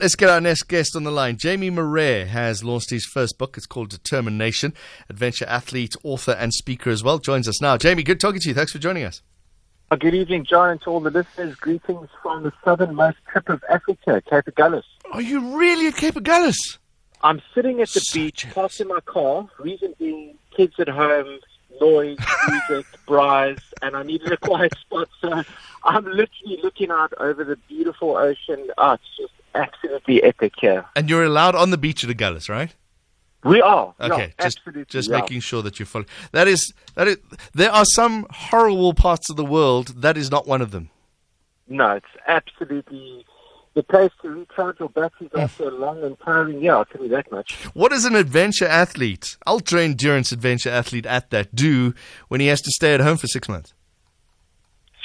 Let's get our next guest on the line. Jamie Marais has launched his first book. It's called Determination. Adventure athlete, author, and speaker as well. Joins us now. Jamie, good talking to you. Thanks for joining us. Uh, good evening, John, and to all the listeners. Greetings from the southernmost tip of Africa, Cape Agulhas. Are you really at Cape Agulhas? I'm sitting at the So beach, parked in my car. Reason being, kids at home, noise, music, braais, and I needed a quiet spot. So I'm literally looking out over the beautiful ocean. Oh, it's just absolutely epic here. And you're allowed on the beach at Agulhas, right? We are. yeah, Okay, just absolutely. just yeah. making sure that you're following. That is that is. There are some horrible parts of the world. That is not one of them. No, it's absolutely the place to recharge your batteries mm. after a long and tiring year. I'll tell you that much. What does an adventure athlete, ultra endurance adventure athlete at that, do when he has to stay at home for six months?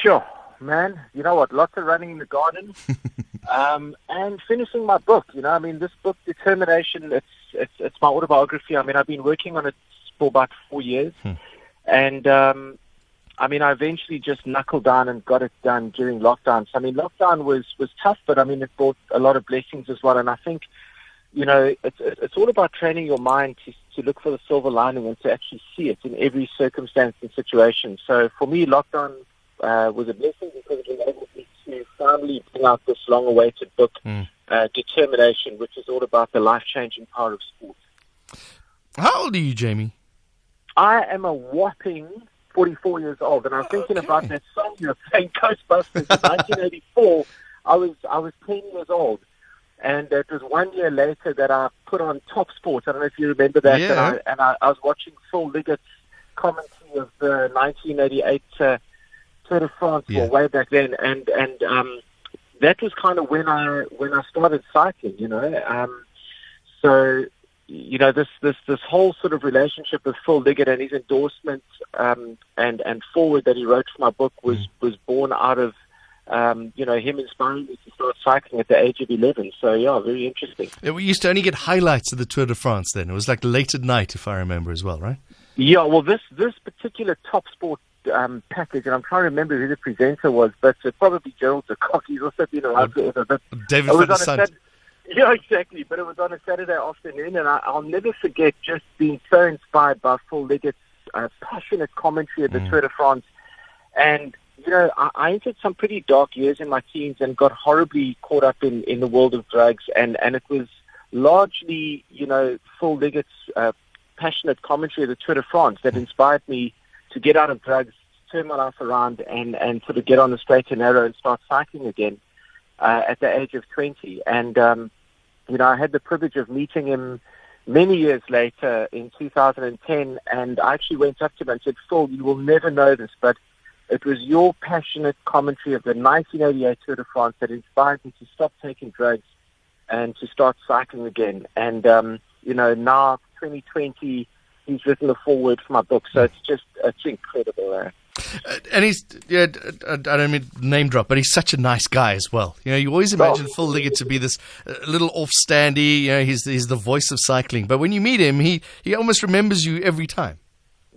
Sure, man. You know what? Lots of running in the garden, um, and finishing my book. You know, I mean, this book, Determination. It's it's it's my autobiography. I mean, I've been working on it for about four years, and um, I mean, I eventually just knuckled down and got it done during lockdown. So I mean, lockdown was was tough, but I mean, it brought a lot of blessings as well. And I think, you know, it's it's it's all about training your mind to to look for the silver lining and to actually see it in every circumstance and situation. So for me, lockdown uh, was a blessing because it enabled me to finally bring out this long-awaited book, Mm. uh, Determination, which is all about the life-changing power of sport. How old are you, Jamie? I am a whopping 44 years old, and I'm thinking Okay. about that song you were playing, Ghostbusters, in 1984. I was I was 10 years old, and it was one year later that I put on Top Sport. I don't know if you remember that. Yeah. And, I, and I, I was watching Phil Liggett's commentary of the 1988 uh, Tour de France, Yeah. well, way back then, and and um, that was kind of when I when I started cycling. You know, um, so you know this this this whole sort of relationship with Phil Liggett and his endorsement um, and and forward that he wrote for my book was Mm. was born out of um, you know him inspiring me to start cycling at the age of eleven. So yeah, very interesting. Yeah, We used to only get highlights of the Tour de France then. It was like late at night, if I remember as well, right? Yeah, well this this particular top sport. Um, package, and I'm trying to remember who the presenter was, but uh, probably Gerald de Kock. He's also been around forever. But David It was on. Sat- Yeah, exactly. But it was on a Saturday afternoon, and I, I'll never forget just being so inspired by Phil Liggett's uh, passionate commentary of the Mm. Tour de France. And, you know, I, I entered some pretty dark years in my teens and got horribly caught up in, in the world of drugs. And, and it was largely, you know, Phil Liggett's uh, passionate commentary of the Tour de France that inspired me to get out of drugs, turn my life around, and, and sort of get on the straight and narrow and start cycling again uh, at the age of 20. And, um, you know, I had the privilege of meeting him many years later in 2010, and I actually went up to him and said, Phil, you will never know this, but it was your passionate commentary of the 1988 Tour de France that inspired me to stop taking drugs and to start cycling again. And, um, you know, now 2020, he's written the foreword for my book, so it's just, it's incredible. Uh, Uh, and he's, yeah, I don't mean name drop, but he's such a nice guy as well. You know, you always imagine Phil Liggett to be this uh, little off-standy, you know, he's, he's the voice of cycling. But when you meet him, he, he almost remembers you every time.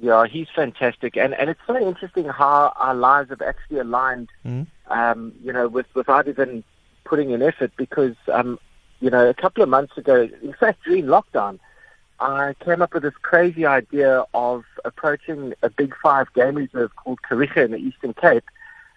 Yeah, he's fantastic, and and it's so interesting how our lives have actually aligned. Mhm. Um, you know, with without even putting in effort, because um, you know, a couple of months ago, in fact, during lockdown, I came up with this crazy idea of approaching a Big Five game reserve called Kariga in the Eastern Cape,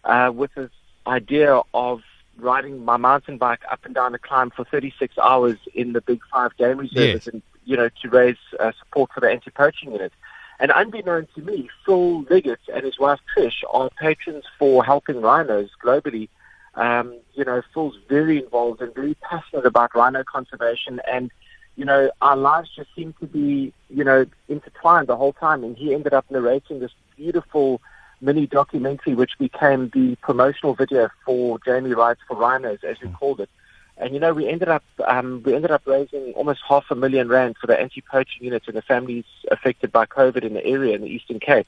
uh, with this idea of riding my mountain bike up and down a climb for 36 hours in the Big Five game reserves, Yes. and you know, to raise uh, support for the anti-poaching unit. And unbeknown to me, Phil Liggett and his wife Trish are patrons for helping rhinos globally. Um, you know, Phil's very involved and very passionate about rhino conservation, and you know, our lives just seemed to be, you know, intertwined the whole time. And he ended up narrating this beautiful mini documentary, which became the promotional video for Jamie Rides for Rhinos, as we called it. And you know, we ended up um, we ended up raising almost half a million rand for the anti-poaching units and the families affected by COVID in the area in the Eastern Cape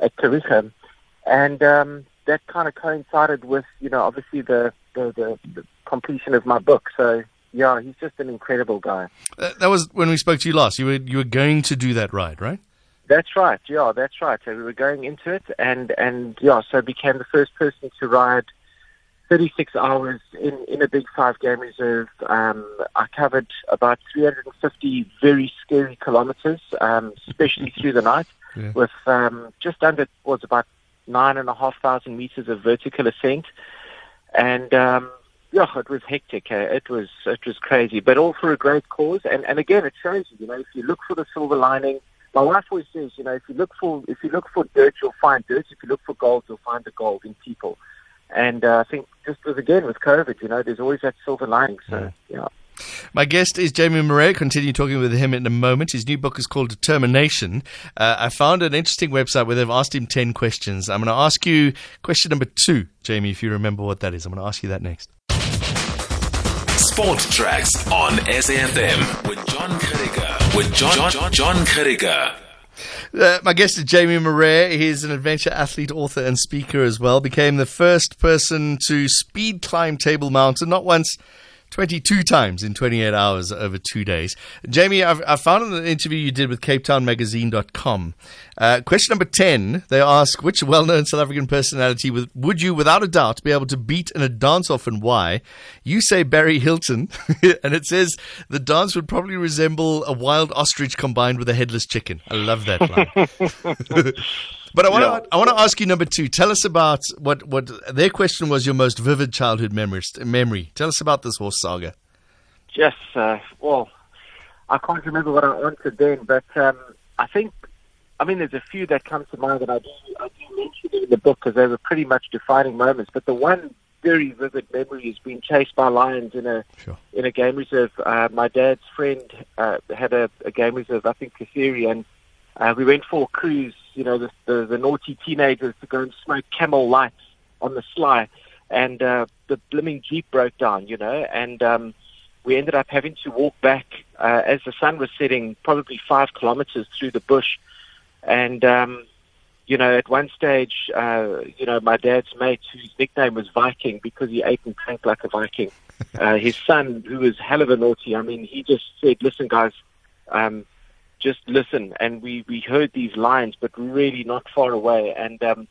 at Kariga. And um, that kind of coincided with you know obviously the, the the the completion of my book. So yeah, he's just an incredible guy. Uh, that was when we spoke to you last. You were, you were going to do that ride, right? That's right. Yeah, that's right. So we were going into it, and and yeah, so became the first person to ride 36 hours in, in a big five game reserve. Um, I covered about 350 very scary kilometers, um, especially through the night, yeah. with um, just under was about nine and a half thousand meters of vertical ascent, and um, yeah, it was hectic. Uh, it was it was crazy, but all for a great cause. And and again, it shows you, you know, if you look for the silver lining. My wife always says, you know, if you look for if you look for dirt, you'll find dirt. If you look for gold, you'll find the gold in people. And uh, I think just as again with COVID, you know, there's always that silver lining. So, yeah. My guest is Jamie Marais. Continue talking with him in a moment. His new book is called Determination. Uh, I found an interesting website where they've asked him 10 questions. I'm going to ask you question number two, Jamie, if you remember what that is. I'm going to ask you that next. Sport Tracks on SAFM with John Carrigher. With John, John, John Carrigher. Uh, my guest is Jamie Marais. He's an adventure athlete, author, and speaker as well. Became the first person to speed climb Table Mountain, not once, 22 times in 28 hours over two days. Jamie, I've, I found in an interview you did with CapeTownMagazine.com. Uh, question number 10, they ask, which well-known South African personality would, would you, without a doubt, be able to beat in a dance-off and why? You say Barry Hilton, and it says the dance would probably resemble a wild ostrich combined with a headless chicken. I love that line. But I want to yeah. I want to ask you number two. Tell us about what what their question was. Your most vivid childhood memory. Memory. Tell us about this horse saga. Yes. Uh, well, I can't remember what I answered then, but um, I think I mean there's a few that come to mind that I do I do mention in the book because they were pretty much defining moments. But the one very vivid memory is being chased by lions in a sure. in a game reserve. Uh, my dad's friend uh, had a, a game reserve up in Kathiri, and uh, we went for a cruise you know, the, the, the naughty teenagers to go and smoke camel lights on the sly. And uh, the blooming Jeep broke down, you know, and um, we ended up having to walk back uh, as the sun was setting, probably five kilometers through the bush. And, um, you know, at one stage, uh, you know, my dad's mate, whose nickname was Viking because he ate and drank like a Viking, uh, his son, who was hell of a naughty, I mean, he just said, listen, guys, um, just listen. And we, we heard these lines, but really not far away. And um,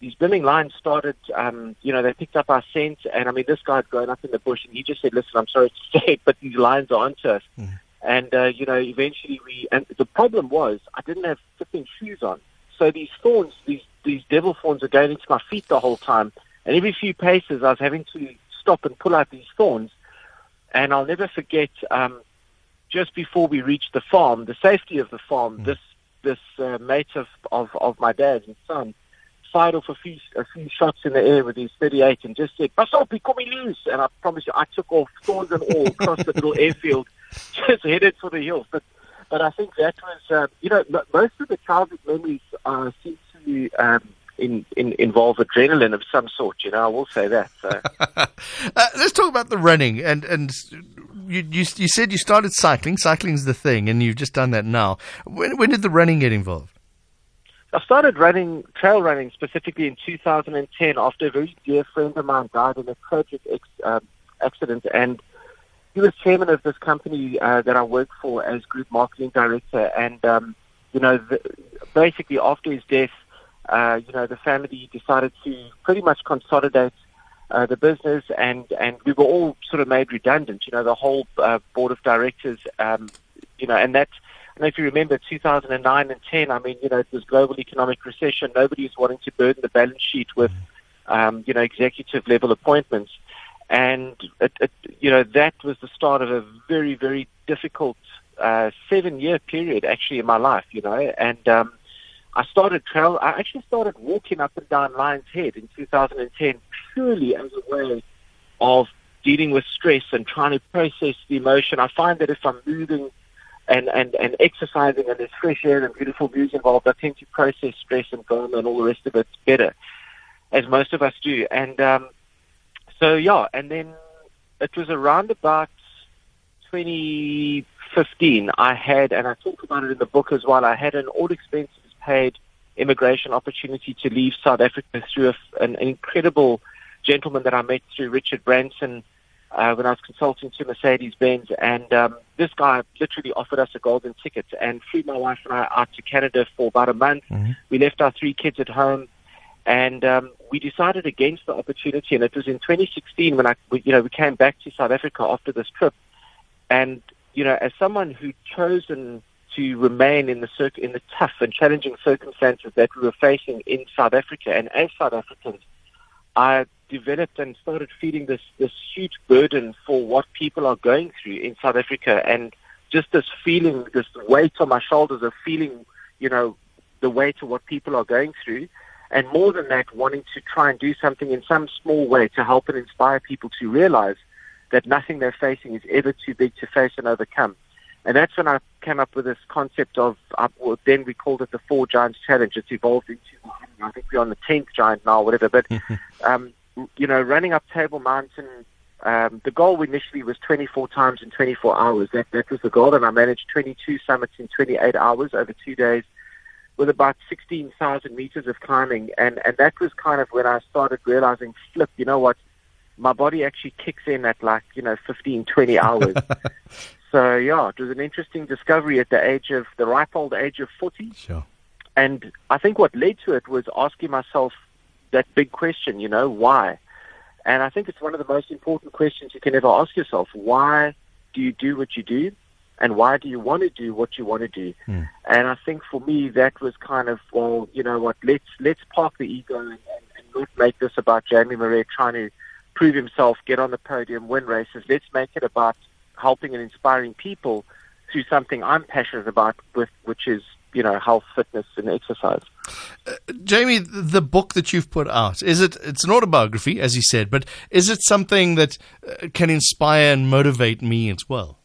these blooming lines started, um, you know, they picked up our scent. And I mean, this guy had grown up in the bush and he just said, listen, I'm sorry to say it, but these lines are onto us. Mm. And, uh, you know, eventually we, and the problem was I didn't have fitting shoes on. So these thorns, these, these devil thorns are going into my feet the whole time. And every few paces I was having to stop and pull out these thorns. And I'll never forget, um, just before we reached the farm, the safety of the farm, mm. this this uh, mate of, of, of my dad's and son fired off a few a few shots in the air with his 38 and just said, "Basopi, come loose!" And I promise you, I took off thorns and all across the little airfield, just headed for the hills. But but I think that was, um, you know, most of the childhood memories uh, seem to um, in, in, involve adrenaline of some sort. You know, I will say that. So. uh, let's talk about the running and and you, you, you said you started cycling. Cycling's the thing, and you've just done that now. When when did the running get involved? I started running trail running specifically in 2010 after a very dear friend of mine died in a tragic ex, um, accident, and he was chairman of this company uh, that I work for as group marketing director. And um, you know, the, basically after his death, uh, you know, the family decided to pretty much consolidate uh, the business, and and we were all sort of made redundant. You know, the whole uh, board of directors. Um, you know, and that. And if you remember 2009 and 10, I mean, you know, it was global economic recession. Nobody was wanting to burden the balance sheet with, um, you know, executive level appointments. And, it, it, you know, that was the start of a very, very difficult uh, seven year period actually in my life, you know. And, um, I started travel. I actually started walking up and down Lion's Head in 2010 purely as a way of dealing with stress and trying to process the emotion. I find that if I'm moving and, and, and exercising and there's fresh air and beautiful views involved, I tend to process stress and drama and all the rest of it better, as most of us do. And um, so, yeah, and then it was around about 2015, I had, and I talk about it in the book as well, I had an all expenses paid immigration opportunity to leave South Africa through a, an, an, incredible gentleman that I met through Richard Branson uh, when I was consulting to Mercedes Benz. And um, this guy literally offered us a golden ticket and flew my wife and I out to Canada for about a month. Mm-hmm. We left our three kids at home. And um, we decided against the opportunity, and it was in 2016 when I, we, you know, we came back to South Africa after this trip. And you know, as someone who'd chosen to remain in the in the tough and challenging circumstances that we were facing in South Africa, and as South Africans, I developed and started feeling this this huge burden for what people are going through in South Africa, and just this feeling, this weight on my shoulders of feeling, you know, the weight of what people are going through, and more than that, wanting to try and do something in some small way to help and inspire people to realize that nothing they're facing is ever too big to face and overcome. And that's when I came up with this concept of, uh, well, then we called it the Four Giants Challenge. It's evolved into, I think we're on the 10th giant now, whatever. But, um, you know, running up Table Mountain, um, the goal initially was 24 times in 24 hours. That, that was the goal. And I managed 22 summits in 28 hours over two days with about 16,000 meters of climbing. And, and that was kind of when I started realizing, flip, you know what? My body actually kicks in at like, you know, 15, 20 hours. So yeah, it was an interesting discovery at the age of the ripe old age of forty. Sure. And I think what led to it was asking myself that big question, you know, why? And I think it's one of the most important questions you can ever ask yourself. Why do you do what you do? And why do you want to do what you want to do? Mm. And I think for me that was kind of well, you know what, let's let's park the ego and, and, and not make this about Jamie Marais trying to prove himself, get on the podium, win races. Let's make it about helping and inspiring people through something I'm passionate about, with which is you know health, fitness, and exercise. Uh, Jamie, the book that you've put out is it? It's an autobiography, as you said, but is it something that uh, can inspire and motivate me as well?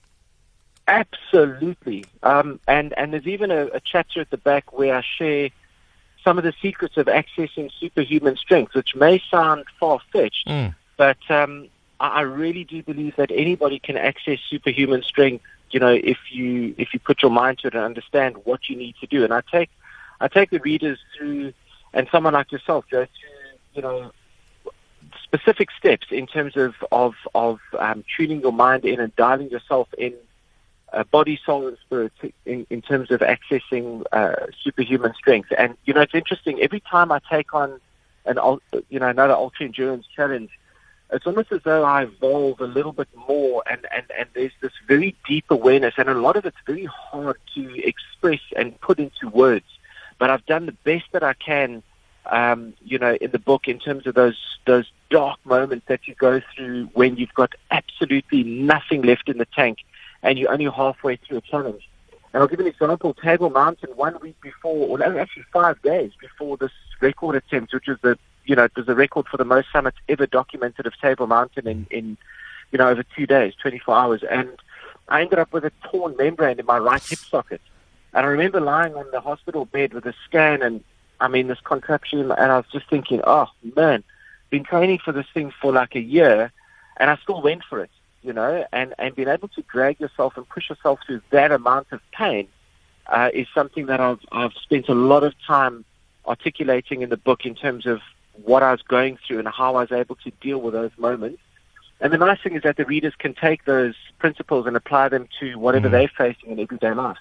Absolutely, um, and and there's even a, a chapter at the back where I share some of the secrets of accessing superhuman strength, which may sound far fetched, mm. But um, I really do believe that anybody can access superhuman strength. You know, if you if you put your mind to it and understand what you need to do. And I take I take the readers through, and someone like yourself go through, you know, specific steps in terms of of of um, tuning your mind in and dialing yourself in, uh, body, soul, and spirit, in, in terms of accessing uh, superhuman strength. And you know, it's interesting. Every time I take on an you know another ultra endurance challenge it's almost as though I evolve a little bit more and, and, and there's this very deep awareness and a lot of it's very hard to express and put into words. But I've done the best that I can, um, you know, in the book in terms of those those dark moments that you go through when you've got absolutely nothing left in the tank and you're only halfway through a challenge. And I'll give an example. Table Mountain, one week before, or actually five days before this record attempt, which is the you know, it was a record for the most summits ever documented of Table Mountain in, in you know, over two days, 24 hours. And I ended up with a torn membrane in my right hip socket. And I remember lying on the hospital bed with a scan and, I mean, this contraption, and I was just thinking, oh, man, been training for this thing for like a year, and I still went for it, you know, and, and being able to drag yourself and push yourself through that amount of pain uh, is something that I've, I've spent a lot of time articulating in the book in terms of what I was going through and how I was able to deal with those moments. And the nice thing is that the readers can take those principles and apply them to whatever mm. they're facing in everyday life.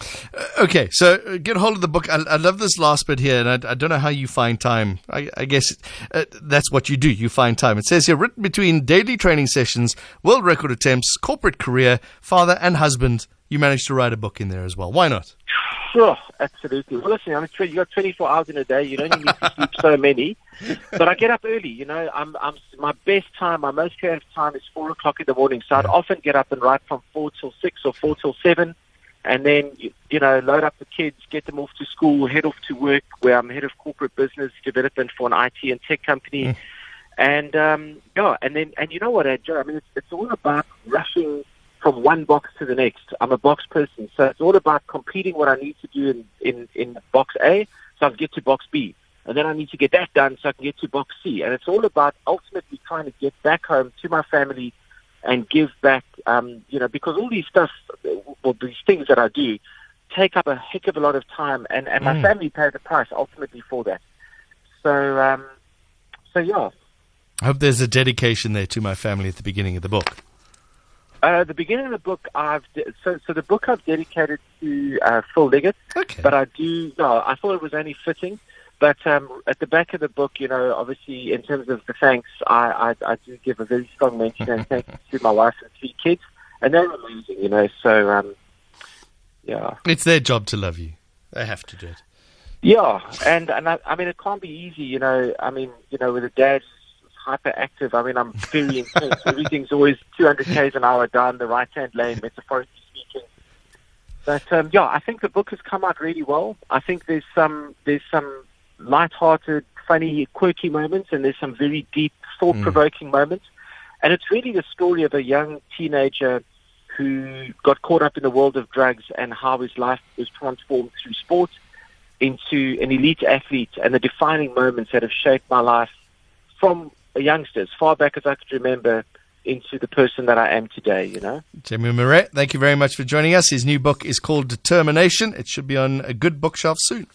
Uh, okay, so uh, get hold of the book. I, I, love this last bit here, and I, I don't know how you find time. I, I guess uh, that's what you do. You find time. It says here, written between daily training sessions, world record attempts, corporate career, father and husband. You managed to write a book in there as well. Why not? Sure, absolutely. Well, listen, I'm you got 24 hours in a day. You don't need to sleep so many. But I get up early. You know, I'm, I'm my best time, my most creative time is four o'clock in the morning. So I'd often get up and write from four till six or four till seven, and then you, you know load up the kids, get them off to school, head off to work where I'm head of corporate business development for an IT and tech company. Mm. And um, yeah, and then and you know what, Joe? I mean, it's, it's all about rushing from one box to the next. I'm a box person, so it's all about completing what I need to do in, in, in box A so I can get to box B. And then I need to get that done so I can get to box C. And it's all about ultimately trying to get back home to my family and give back, um, you know, because all these stuff, well, these things that I do take up a heck of a lot of time and, and my mm. family pay the price ultimately for that. So, um, so yeah. I hope there's a dedication there to my family at the beginning of the book. Uh, the beginning of the book, I've de- so so the book I've dedicated to uh, Phil Liggett. Okay. But I do no, I thought it was only fitting. But um, at the back of the book, you know, obviously in terms of the thanks, I, I, I do give a very strong mention and thanks to my wife and three kids, and they're amazing, you know. So, um, yeah, It's their job to love you. They have to do it. yeah, and and I, I mean it can't be easy, you know. I mean, you know, with a dad hyperactive, I mean, I'm very intense. Everything's always 200 k's an hour down the right hand lane, metaphorically speaking. But um, yeah, I think the book has come out really well. I think there's some there's some light-hearted, funny, quirky moments, and there's some very deep, thought-provoking moments. And it's really the story of a young teenager who got caught up in the world of drugs and how his life was transformed through sport into an elite athlete and the defining moments that have shaped my life from a youngster, as far back as I could remember, into the person that I am today, you know? Jamie Marais, thank you very much for joining us. His new book is called Determination. It should be on a good bookshelf soon.